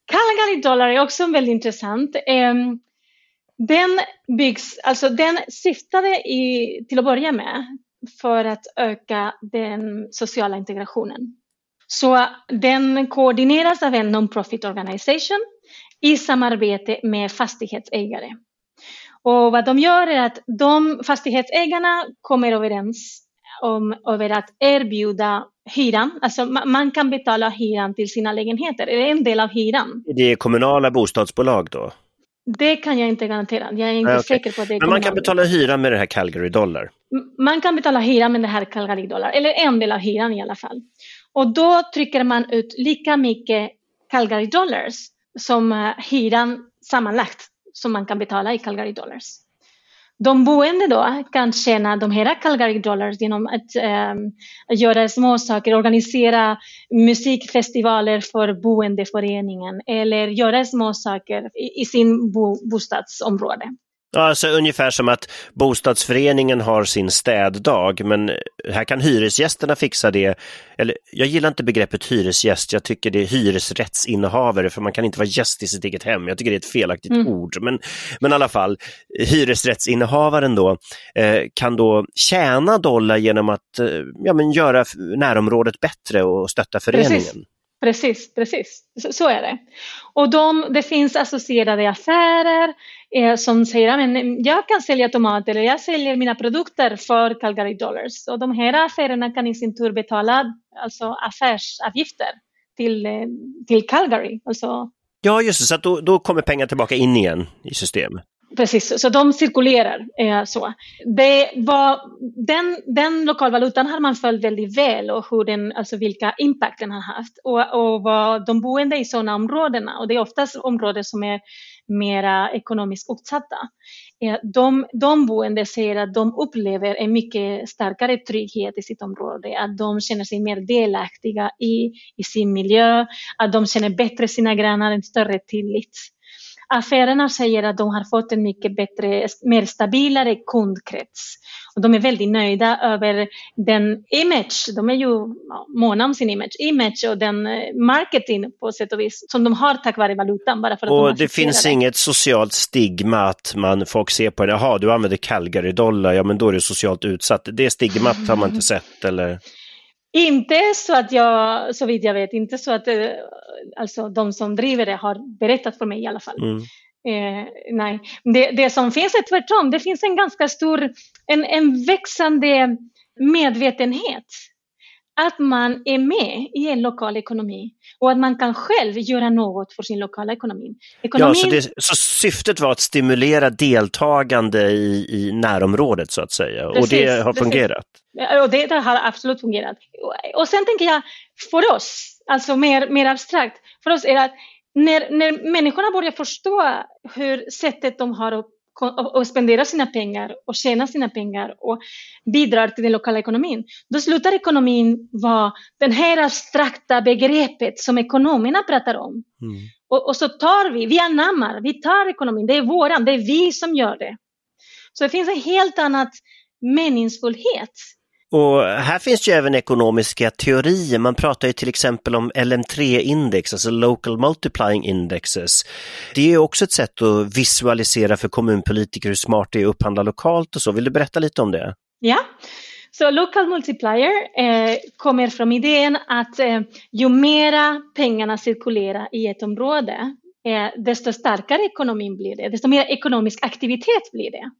Calgary Dollar är också väldigt intressant. Ehm, den byggs, alltså den syftade i, till att börja med för att öka den sociala integrationen. Så den koordineras av en non-profit organisation i samarbete med fastighetsägare. Och vad de gör är att de fastighetsägarna kommer överens om, över att erbjuda hyran. Alltså man kan betala hyran till sina lägenheter, det är en del av hyran. Det är kommunala bostadsbolag då? Det kan jag inte garantera. Jag är inte okay. säker på det. Men man kan betala hyra med det här Calgary dollar? Man kan betala hyra med det här Calgary dollar, eller en del av hyran i alla fall. Och då trycker man ut lika mycket Calgary dollars som eh, hyran sammanlagt som man kan betala i Calgary dollars. De boende då kan tjäna de här Calgary dollars genom att eh, göra små saker, organisera musikfestivaler för boendeföreningen eller göra små saker i, i sin bo, bostadsområde. Alltså ungefär som att bostadsföreningen har sin städdag, men här kan hyresgästerna fixa det. Eller, jag gillar inte begreppet hyresgäst, jag tycker det är hyresrättsinnehavare, för man kan inte vara gäst i sitt eget hem. Jag tycker det är ett felaktigt mm. ord, men, men i alla fall, hyresrättsinnehavaren då eh, kan då tjäna dollar genom att eh, ja, men göra närområdet bättre och stötta föreningen. Precis. Precis, precis. Så, så, är det. Och de, det finns associerade affärer eh, som säger att jag kan sälja tomater eller jag säljer mina produkter för Calgary Dollars. Och de här affärerna kan i sin tur betala alltså affärsavgifter till, eh, till Calgary. Alltså, ja, just det, så då, då kommer pengar tillbaka in igen i systemet. Precis, så de cirkulerar. Eh, så. Det var, den, den lokalvalutan har man följt väldigt väl och hur den, alltså vilka impact den har haft. Och, och vad de boende i sådana områden, och det är oftast områden som är mera ekonomiskt utsatta, eh, de, de boende säger att de upplever en mycket starkare trygghet i sitt område, att de känner sig mer delaktiga i, i sin miljö, att de känner bättre sina grannar, en större tillit affärerna säger att de har fått en mycket bättre, mer stabilare kundkrets. Och de är väldigt nöjda över den image, de är ju måna om sin image, image och den eh, marketing på sätt och vis som de har tack vare valutan. Bara för att och de det finns inget socialt stigma att man, folk ser på det, jaha du använder Calgary-dollar, ja men då är du socialt utsatt. Det stigmat har man inte sett eller? Inte så att jag, så vitt jag vet, inte så att eh, alltså, de som driver det har berättat för mig i alla fall. Mm. Eh, nej, det, det som finns är tvärtom. Det finns en ganska stor, en, en växande medvetenhet att man är med i en lokal ekonomi och att man kan själv göra något för sin lokala ekonomi. Ekonomin... Ja, så, det, så, syftet var att stimulera deltagande i, i närområdet så att säga precis, och det har precis. fungerat? Och det, det, har absolut fungerat. Och sen tänker jag, för oss, alltså mer, mer abstrakt, för oss är det att när, när människorna börjar förstå hur sättet de har att och spenderar sina pengar och tjänar sina pengar och bidrar till den lokala ekonomin, då slutar ekonomin vara det här abstrakta begreppet som ekonomerna pratar om. Mm. Och, och, så tar vi, vi anammar, vi tar ekonomin, det är våran, det är vi som gör det. Så det finns en helt annat meningsfullhet och här finns ju även ekonomiska teorier. Man pratar ju till exempel om LM3-index, alltså Local Multiplying Indexes. Det är också ett sätt att visualisera för kommunpolitiker hur smart det är att upphandla lokalt och så. Vill du berätta lite om det? Ja, så local multiplier eh, kommer från idén att eh, ju mera pengarna cirkulerar i ett område, eh, desto starkare ekonomin blir det, desto mer ekonomisk aktivitet blir det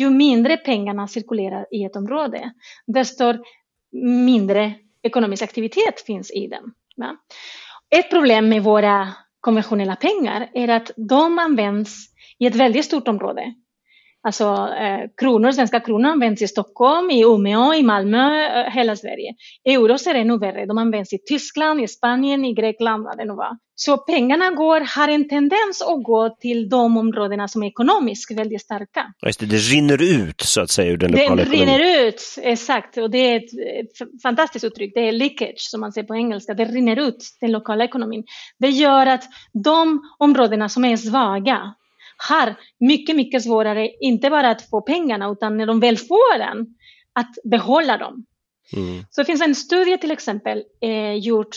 ju mindre pengarna cirkulerar i ett område, desto mindre ekonomisk aktivitet finns i den. Ja. Ett problem med våra konventionella pengar är att de används i ett väldigt stort område. Alltså eh, kronor, svenska kronor används i Stockholm, i Umeå, i Malmö, eh, hela Sverige. Euros är ännu värre. De används i Tyskland, i Spanien, i Grekland, vad det nu var. Så pengarna går, har en tendens att gå till de områdena som är ekonomiskt väldigt starka. Just det, det rinner ut så att säga ur den lokala ekonomin. Det rinner ut, exakt. Och det är ett, ett fantastiskt uttryck. Det är leakage som man säger på engelska. Det rinner ut den lokala ekonomin. Det gör att de områdena som är svaga, har mycket, mycket svårare, inte bara att få pengarna, utan när de väl får den, att behålla dem. Mm. Så det finns en studie till exempel eh, gjord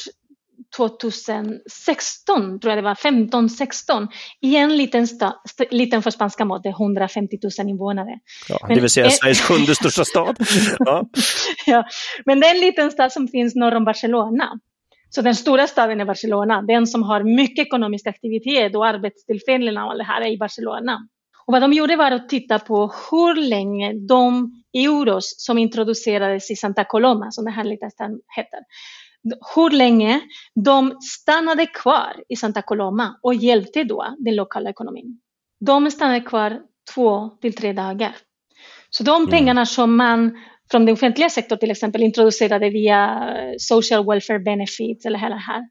2016, tror jag det var, 15-16, i en liten stad, liten för spanska mått, 150 000 invånare. Ja, men, det vill säga Sveriges sjunde största stad. Ja. ja. men det är en liten stad som finns norr om Barcelona. Så den stora staden är Barcelona, den som har mycket ekonomisk aktivitet och arbetstillfällen och det här är i Barcelona. Och vad de gjorde var att titta på hur länge de euros som introducerades i Santa Coloma, som den här lilla staden heter, hur länge de stannade kvar i Santa Coloma och hjälpte då den lokala ekonomin. de stannar kvar två till tre dagar. Så de mm. pengarna som man från den offentliga sektorn till exempel introducerade via social welfare benefits eller hela här,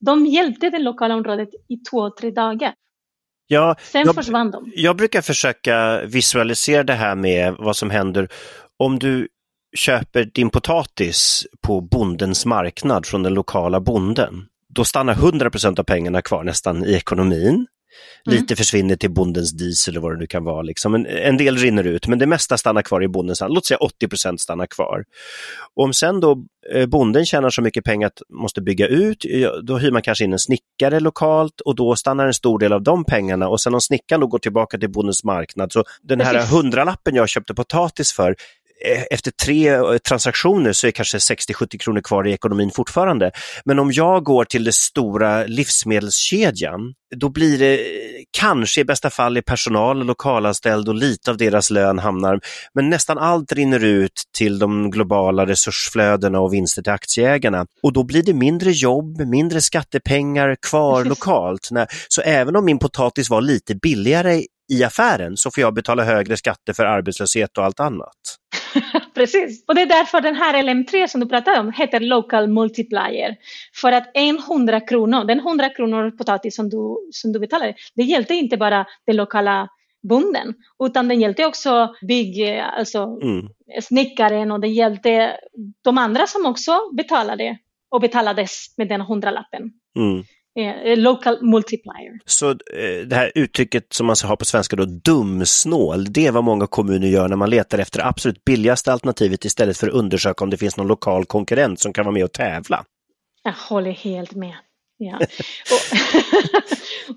de hjälpte det lokala området i två, tre dagar. Ja, Sen jag, försvann de. Jag brukar försöka visualisera det här med vad som händer om du köper din potatis på bondens marknad från den lokala bonden. Då stannar 100% av pengarna kvar nästan i ekonomin. Mm. Lite försvinner till bondens diesel eller vad det nu kan vara. Liksom. En, en del rinner ut, men det mesta stannar kvar i bondens hand. Låt säga 80% stannar kvar. Och om sen då eh, bonden tjänar så mycket pengar att måste bygga ut, då hyr man kanske in en snickare lokalt och då stannar en stor del av de pengarna och sen om snickaren då går tillbaka till bondens marknad, så den här hundralappen jag köpte potatis för, efter tre eh, transaktioner så är kanske 60-70 kronor kvar i ekonomin fortfarande. Men om jag går till den stora livsmedelskedjan, då blir det kanske i bästa fall i personal, lokalanställd och lite av deras lön hamnar, men nästan allt rinner ut till de globala resursflödena och vinster till aktieägarna. Och då blir det mindre jobb, mindre skattepengar kvar lokalt. Så även om min potatis var lite billigare i affären så får jag betala högre skatter för arbetslöshet och allt annat. Precis, och det är därför den här LM3 som du pratade om heter Local Multiplier. För att en 100 kronor, den 100 kronor potatis som du, som du betalar, det hjälpte inte bara den lokala bonden, utan den hjälpte också bygg, alltså mm. snickaren och det hjälpte de andra som också betalade och betalades med den hundralappen. Mm. Eh, local multiplier. Så eh, det här uttrycket som man ska ha på svenska då, dumsnål, det är vad många kommuner gör när man letar efter det absolut billigaste alternativet istället för att undersöka om det finns någon lokal konkurrent som kan vara med och tävla. Jag håller helt med. Ja. och,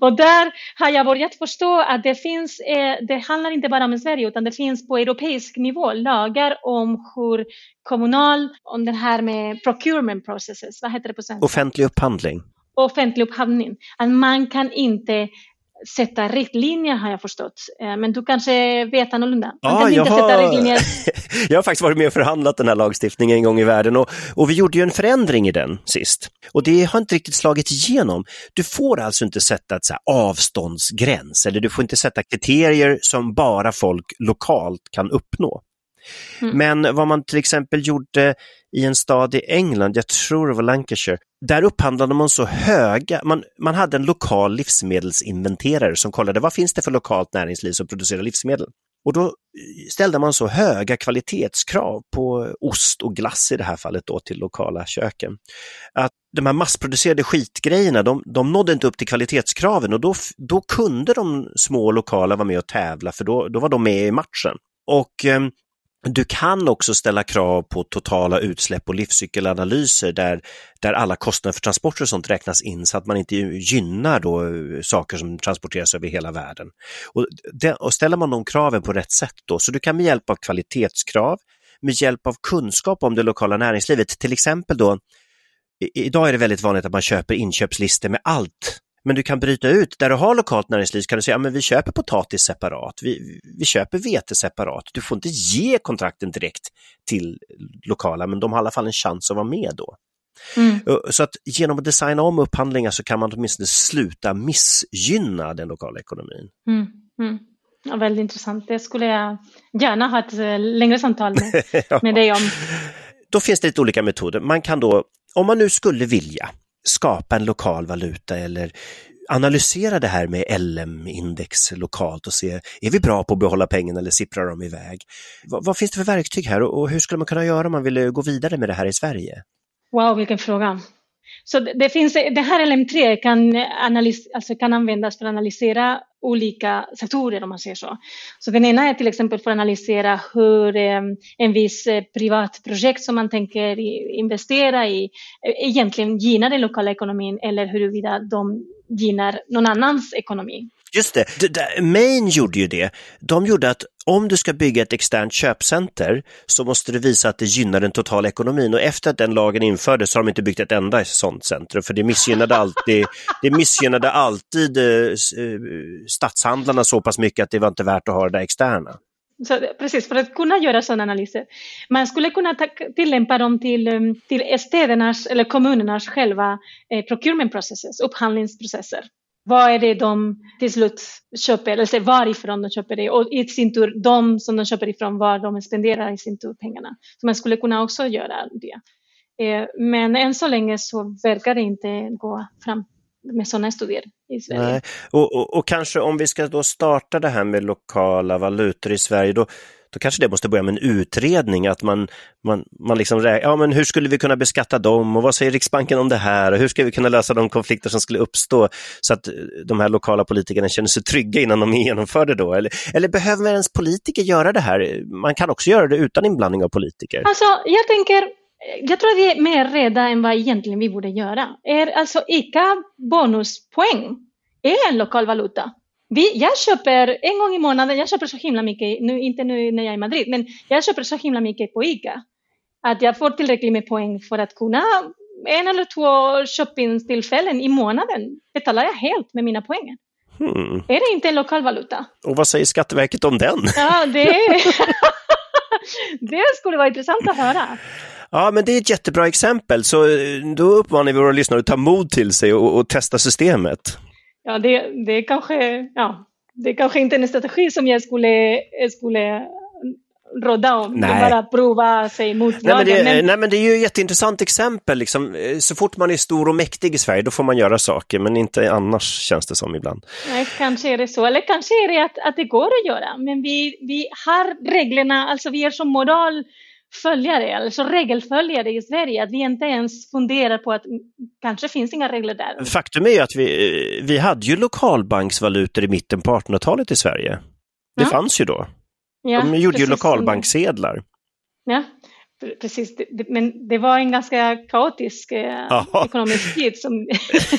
och, där har jag börjat förstå att det finns, eh, det handlar inte bara om Sverige utan det finns på europeisk nivå lagar om hur kommunal, om det här med procurement processes, vad heter det på svenska? Offentlig upphandling offentlig upphandling. Att man kan inte sätta riktlinjer har jag förstått. Eh, men du kanske vet annorlunda? Man ja, kan inte har... sätta riktlinjer. jag har faktiskt varit med och förhandlat den här lagstiftningen en gång i världen och, och vi gjorde ju en förändring i den sist. Och det har inte riktigt slagit igenom. Du får alltså inte sätta ett så avståndsgräns eller du får inte sätta kriterier som bara folk lokalt kan uppnå. Mm. Men vad man till exempel gjorde i en stad i England, jag tror det var Lancashire, där upphandlade man så höga, man, man hade en lokal livsmedelsinventerare som kollade vad finns det för lokalt näringsliv som producerar livsmedel. Och då eh, ställde man så höga kvalitetskrav på ost och glass i det här fallet då till lokala köken. Att de här massproducerade skitgrejerna, de, de nådde inte upp till kvalitetskraven och då, då kunde de små lokala vara med och tävla för då, då var de med i matchen. Och eh, du kan också ställa krav på totala utsläpp och livscykelanalyser där, där alla kostnader för transporter och sånt räknas in så att man inte gynnar då eh, saker som transporteras över hela världen. Och, det, och ställer man de kraven på rätt sätt då, så du kan med hjälp av kvalitetskrav, med hjälp av kunskap om det lokala näringslivet, till exempel då, idag är det väldigt vanligt att man köper inköpslistor med allt men du kan bryta ut, där du har lokalt näringsliv kan du säga, att vi köper potatis separat, vi, vi köper vete separat. Du får inte ge kontrakten direkt till lokala, men de har i alla fall en chans att vara med då. Mm. Så att genom att designa om upphandlingar så kan man åtminstone sluta missgynna den lokala ekonomin. Mm. Mm. Ja, väldigt intressant. Det skulle jag gärna ha ett eh, längre samtal med, ja. med dig om. Då finns det lite olika metoder. Man kan då, om man nu skulle vilja, skapa en lokal valuta eller analysera det här med LM-index lokalt och se, är vi bra på att behålla pengarna eller sipprar de iväg? Vad, vad finns det för verktyg här och hur skulle man kunna göra om man ville gå vidare med det här i Sverige? Wow, vilken fråga. Så det, finns, det här LM3 kan, analys, alltså kan användas för att analysera olika sektorer om man säger så. Så den ena är till exempel för att analysera hur eh, en viss eh, privat projekt som man tänker investera i eh, egentligen gynnar den lokala ekonomin eller huruvida de gynnar någon annans ekonomi. Just det, Maine gjorde ju det. De gjorde att om du ska bygga ett externt köpcenter så måste du visa att det gynnar den totala ekonomin och efter att den lagen infördes så har de inte byggt ett enda sådant centrum för det missgynnade alltid, det missgynnade alltid eh, eh, statshandlarna så pass mycket att det var inte värt att ha det där externa. Så, precis, för att kunna göra sådana analyser. Man skulle kunna tillämpa dem till, eh, till städernas eller kommunernas själva eh, procurement processes, upphandlingsprocesser vad är det de till slut köper, eller varifrån de köper det och i sin tur de som de köper ifrån, var de spenderar i sin tur pengarna. Så man skulle kunna också göra det. Eh, men än så länge så verkar det inte gå fram med sådana studier i Sverige. Nej. Och, och, och, kanske om vi ska då starta det här med lokala valutor i Sverige, då, då kanske det måste börja med en utredning, att man, man, man liksom, ja men hur skulle vi kunna beskatta dem och vad säger Riksbanken om det här och hur ska vi kunna lösa de konflikter som skulle uppstå så att eh, de här lokala politikerna känner sig trygga innan de genomför det då? Eller, eller behöver ens politiker göra det här? Man kan också göra det utan inblandning av politiker. Alltså, jag tänker jag tror att vi är mer rädda än vad egentligen vi borde göra. Är alltså ICA bonuspoäng är en lokal valuta. Vi, jag köper en gång i månaden, jag köper så himla mycket, nu, inte nu när jag är i Madrid, men jag köper så himla mycket på ICA. Att jag får tillräckligt med poäng för att kunna en eller två shoppingtillfällen i månaden betalar jag helt med mina poäng. Hmm. Är det inte en lokal valuta? Och vad säger Skatteverket om den? Ja, det, det skulle vara intressant att höra. Ja, men det är ett jättebra exempel, så eh, då uppmanar vi våra lyssnare att ta mod till sig och, och testa systemet. Ja, det, det kanske, ja, det kanske inte är en strategi som jag skulle, skulle råda om. Nej. Bara prova sig mot nej men, det, men... nej, men det är ju ett jätteintressant exempel. Liksom. Så fort man är stor och mäktig i Sverige, då får man göra saker, men inte annars känns det som ibland. Nej, kanske är det så. Eller kanske är det att, att det går att göra, men vi, vi har reglerna, alltså vi är som moral följare, alltså regelföljare i Sverige, att vi inte ens funderar på att kanske finns inga regler där. Faktum är ju att vi, vi hade ju lokalbanksvalutor i mitten på 1800-talet i Sverige. Det ja. fanns ju då. Ja, De gjorde ju lokalbanksedlar. Ja, Precis, men det var en ganska kaotisk eh, ekonomisk tid. Som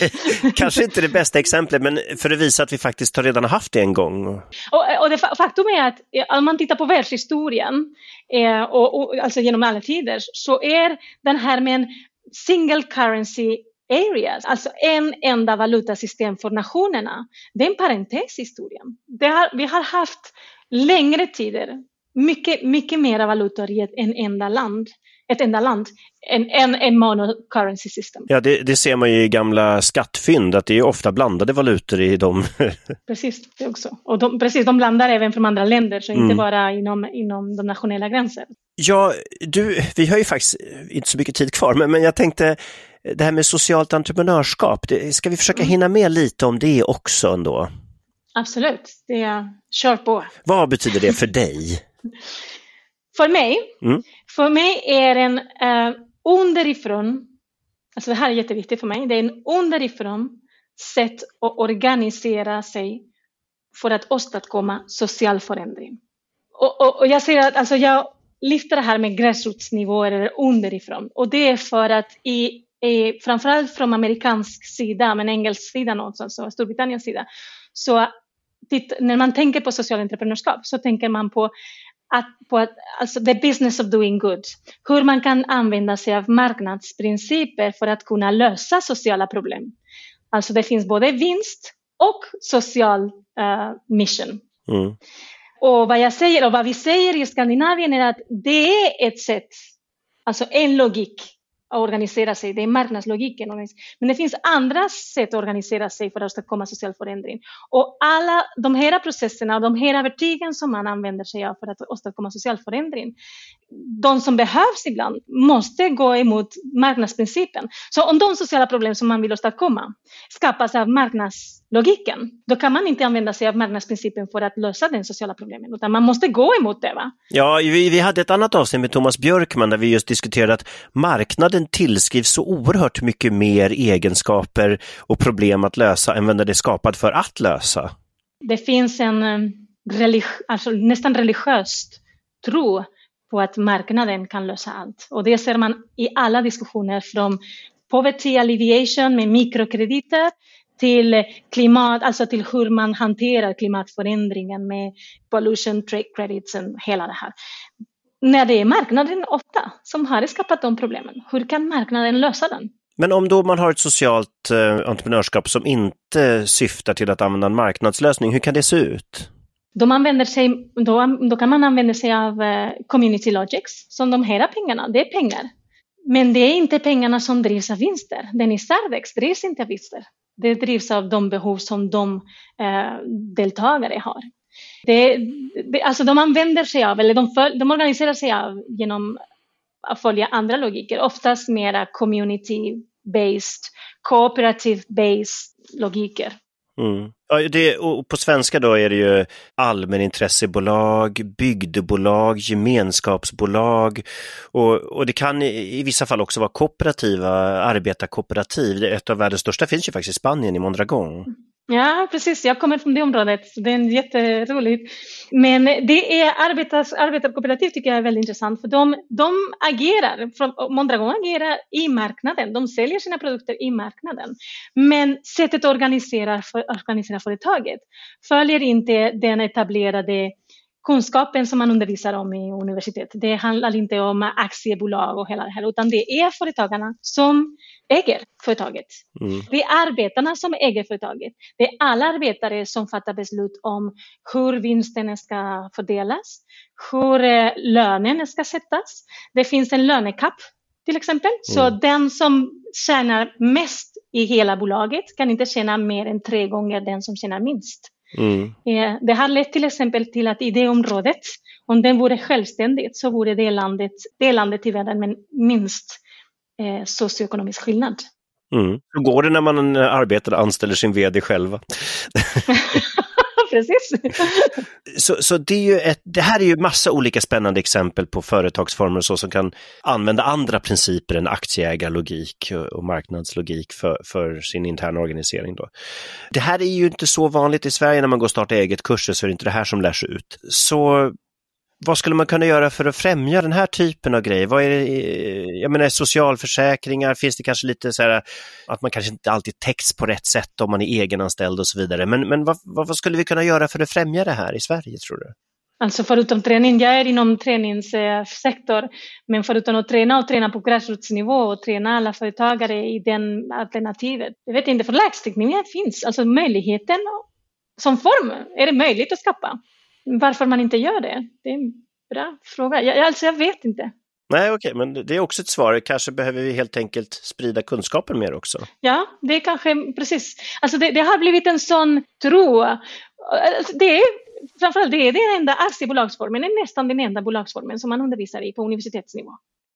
Kanske inte det bästa exemplet, men för att visa att vi faktiskt har redan haft det en gång. Och, och det faktum är att eh, om man tittar på världshistorien, eh, och, och, alltså genom alla tider, så är den här med en single currency areas, alltså en enda valutasystem för nationerna, det är en parentes i historien. Har, vi har haft längre tider mycket, mycket mera valutor i ett en enda land, ett enda land, än en, en monocurrency system. Ja, det, det, ser man ju i gamla skattfynd, att det är ofta blandade valutor i dem. precis, det också. Och de, precis, de blandar även från andra länder, så mm. inte bara inom, inom de nationella gränserna. Ja, du, vi har ju faktiskt inte så mycket tid kvar, men, men jag tänkte det här med socialt entreprenörskap, det, ska vi försöka mm. hinna med lite om det också ändå? Absolut, det är, kör på. Vad betyder det för dig? För mig, mm. för mig är en uh, underifrån, alltså det här är jätteviktigt för mig, det är en underifrån sätt att organisera sig för att åstadkomma social förändring. Och, och, och jag säger att alltså jag lyfter det här med gräsrotsnivåer eller underifrån och det är för att i, framförallt från amerikansk sida, men engelsk sida någonstans, alltså Storbritanniens sida, så titt, när man tänker på social entreprenörskap så tänker man på att, på att, alltså the business of doing good. Hur man kan använda sig av marknadsprinciper för att kunna lösa sociala problem. Alltså det finns både vinst och social uh, mission. Mm. Och vad jag säger och vad vi säger i Skandinavien är att det är ett sätt, alltså en logik att organisera sig. Det är marknadslogiken. Men det finns andra sätt att organisera sig för att åstadkomma social förändring. Och alla de här processerna och de här verktygen som man använder sig av för att åstadkomma social förändring, de som behövs ibland måste gå emot marknadsprincipen. Så om de sociala problem som man vill åstadkomma skapas av marknadslogiken, då kan man inte använda sig av marknadsprincipen för att lösa den sociala problemen, utan man måste gå emot det. Va? Ja, vi, vi hade ett annat avsnitt med Thomas Björkman där vi just diskuterade att marknaden tillskrivs så oerhört mycket mer egenskaper och problem att lösa än vad den är skapad för att lösa. Det finns en eh, religi alltså nästan religiöst tro på att marknaden kan lösa allt. Och det ser man i alla diskussioner från poverty alleviation med mikrokrediter till klimat, alltså till hur man hanterar klimatförändringen med pollution trade credits och hela det här. När det är marknaden ofta som har skapat de problemen, hur kan marknaden lösa den? Men om då man har ett socialt eh, entreprenörskap som inte syftar till att använda en marknadslösning, hur kan det se ut? De använder sig, då, då kan man använda sig av uh, community logics, som de här pengarna, det är pengar. Men det är inte pengarna som drivs av vinster. Den i Sardex drivs inte av vinster. Det drivs av de behov som de eh, deltagare har. Det, det, alltså de använder sig av, eller de, för, de organiserar sig av genom att följa andra logiker, oftast mera community-based, cooperative-based logiker. Mm. Ja, det, på svenska då är det ju allmänintressebolag, bygdebolag, gemenskapsbolag och, och det kan i, i, vissa fall också vara kooperativa arbetarkooperativ. Ett av världens största finns ju faktiskt i Spanien, i Mondragon. Ja, precis. Jag kommer från det området. Det är jätteroligt. Men det är arbetars, arbetarkooperativ tycker jag är väldigt intressant för de, de agerar, Mondragon agerar i marknaden. De säljer sina produkter i marknaden. Men sättet att organisera, för, organisera företaget följer inte den etablerade kunskapen som man undervisar om i universitet. Det handlar inte om aktiebolag och hela det här, utan det är företagarna som äger företaget. Mm. Det är arbetarna som äger företaget. Det är alla arbetare som fattar beslut om hur vinsten ska fördelas, hur eh, lönen ska sättas. Det finns en lönekapp till exempel, mm. så den som tjänar mest i hela bolaget kan inte tjäna mer än tre gånger den som tjänar minst. Mm. Eh, det har lett till exempel till att i det området, om den vore självständigt, så vore det landet, det landet i världen med minst eh, socioekonomisk skillnad. Mm. Hur går det när man arbetar och anställer sin vd själva? Precis. så, så det, är ju ett, det här är ju massa olika spännande exempel på företagsformer och så som kan använda andra principer än aktieägarlogik och marknadslogik för, för sin interna organisering. Då. Det här är ju inte så vanligt i Sverige när man går starta eget-kurser så är det inte det här som lärs ut. Så vad skulle man kunna göra för att främja den här typen av grejer? Vad är det, jag menar socialförsäkringar, finns det kanske lite så här att man kanske inte alltid täcks på rätt sätt om man är egenanställd och så vidare. Men, men vad, vad skulle vi kunna göra för att främja det här i Sverige tror du? Alltså förutom träning, jag är inom träningssektor, eh, men förutom att träna och träna på gräsrotsnivå och träna alla företagare i den alternativet. Jag vet inte, för lagstiftningen finns, alltså möjligheten som form är det möjligt att skapa. Varför man inte gör det, det är en bra fråga. Jag, alltså jag vet inte. Nej, okej, okay, men det är också ett svar. Kanske behöver vi helt enkelt sprida kunskapen mer också. Ja, det är kanske precis. Alltså det, det har blivit en sån tro. Alltså det är framförallt det är den enda aktiebolagsformen, är nästan den enda bolagsformen som man undervisar i på universitetsnivå.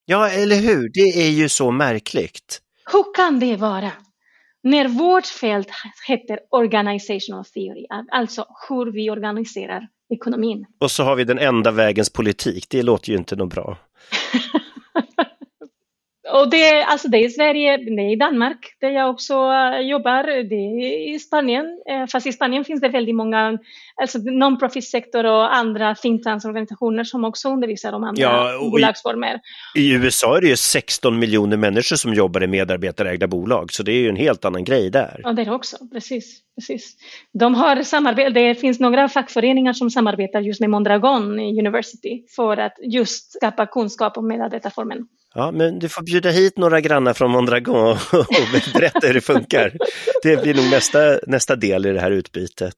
Ja, eller hur? Det är ju så märkligt. Hur kan det vara? När vårt fält heter organizational theory, alltså hur vi organiserar ekonomin. Och så har vi den enda vägens politik, det låter ju inte något bra. Och det, alltså det är i Sverige, det är i Danmark där jag också eh, jobbar, det är i Spanien. Eh, fast i Spanien finns det väldigt många, alltså non-profit-sektor och andra think organisationer som också undervisar om andra ja, bolagsformer. I, USA är det ju 16 miljoner människor som jobbar i medarbetarägda bolag, så det är ju en helt annan grej där. Ja, det är också, precis. precis. De har samarbete, det finns några fackföreningar som samarbetar just med Mondragon University för att just skapa kunskap om medarbetarformen. Ja, men du får bjuda hit några grannar från Mondragon och berätta hur det funkar. Det blir nog nästa, nästa del i det här utbytet.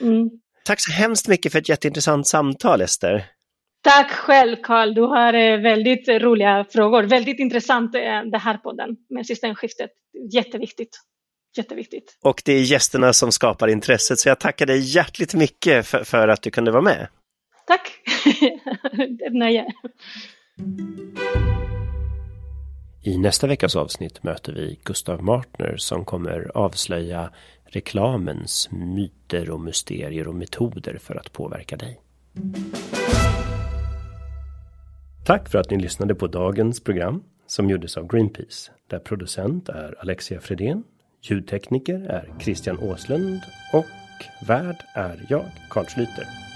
Mm. Tack så hemskt mycket för ett jätteintressant samtal, Ester. Tack själv, Carl. Du har eh, väldigt roliga frågor. Väldigt intressant eh, det här podden med systemskiftet. Jätteviktigt. Jätteviktigt. Och det är gästerna som skapar intresset, så jag tackar dig hjärtligt mycket för, för att du kunde vara med. Tack! det är ett nöje. I nästa veckas avsnitt möter vi Gustav Martner som kommer avslöja reklamens myter och mysterier och metoder för att påverka dig. Tack för att ni lyssnade på dagens program som gjordes av Greenpeace där producent är Alexia Fredén, ljudtekniker är Christian Åslund och värd är jag, Carl Schlüter.